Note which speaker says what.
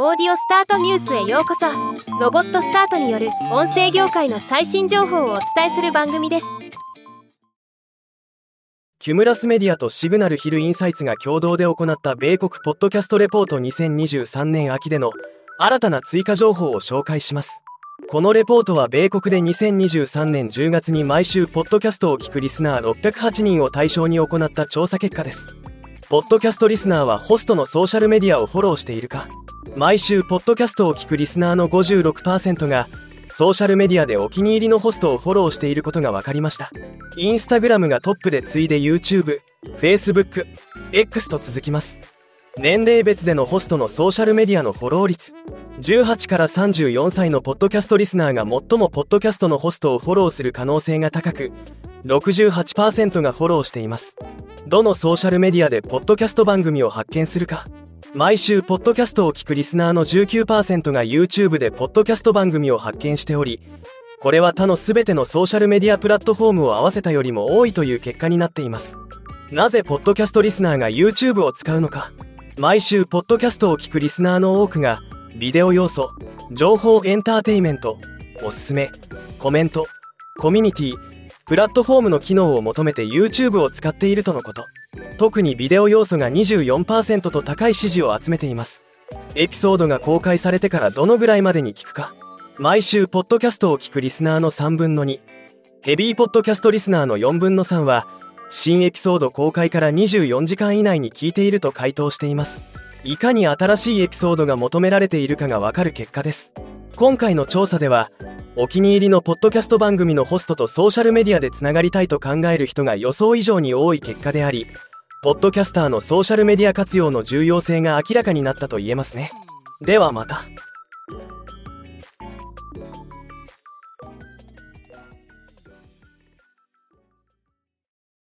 Speaker 1: オーディオスタートニュースへようこそ。ロボットスタートによる音声業界の最新情報をお伝えする番組です。
Speaker 2: キュムラスメディアとシグナルヒルインサイツが共同で行った米国ポッドキャストレポート2023年秋での新たな追加情報を紹介します。このレポートは米国で2023年10月に毎週ポッドキャストを聞くリスナー608人を対象に行った調査結果です。ポッドキャストリスナーはホストのソーシャルメディアをフォローしているか毎週ポッドキャストを聞くリスナーの56%がソーシャルメディアでお気に入りのホストをフォローしていることが分かりました。インスタグラムがトップで次いで YouTube、Facebook、X と続きます。年齢別でのホストのソーシャルメディアのフォロー率。18から34歳のポッドキャストリスナーが最もポッドキャストのホストをフォローする可能性が高く68%がフォローしています。どのソーシャルメディアでポッドキャスト番組を発見するか。毎週ポッドキャストを聞くリスナーの19%が YouTube でポッドキャスト番組を発見しておりこれは他の全てのソーシャルメディアプラットフォームを合わせたよりも多いという結果になっています。なぜポッドキャストリスナーが YouTube を使うのか。毎週ポッドキャストを聞くリスナーの多くがビデオ要素情報エンターテイメントおすすめコメントコミュニティプラットフォームの機能を求めて YouTube を使っているとのこと。特にビデオ要素が24%と高い支持を集めています。エピソードが公開されてからどのぐらいまでに聞くか。毎週ポッドキャストを聞くリスナーの3分の2ヘビーポッドキャストリスナーの4分の3は新エピソード公開から24時間以内に聞いていると回答しています。いかに新しいエピソードが求められているかがわかる結果です。今回の調査ではお気に入りのポッドキャスト番組のホストとソーシャルメディアでつながりたいと考える人が予想以上に多い結果でありポッドキャスターのソーシャルメディア活用の重要性が明らかになったと言えますね。ではまた。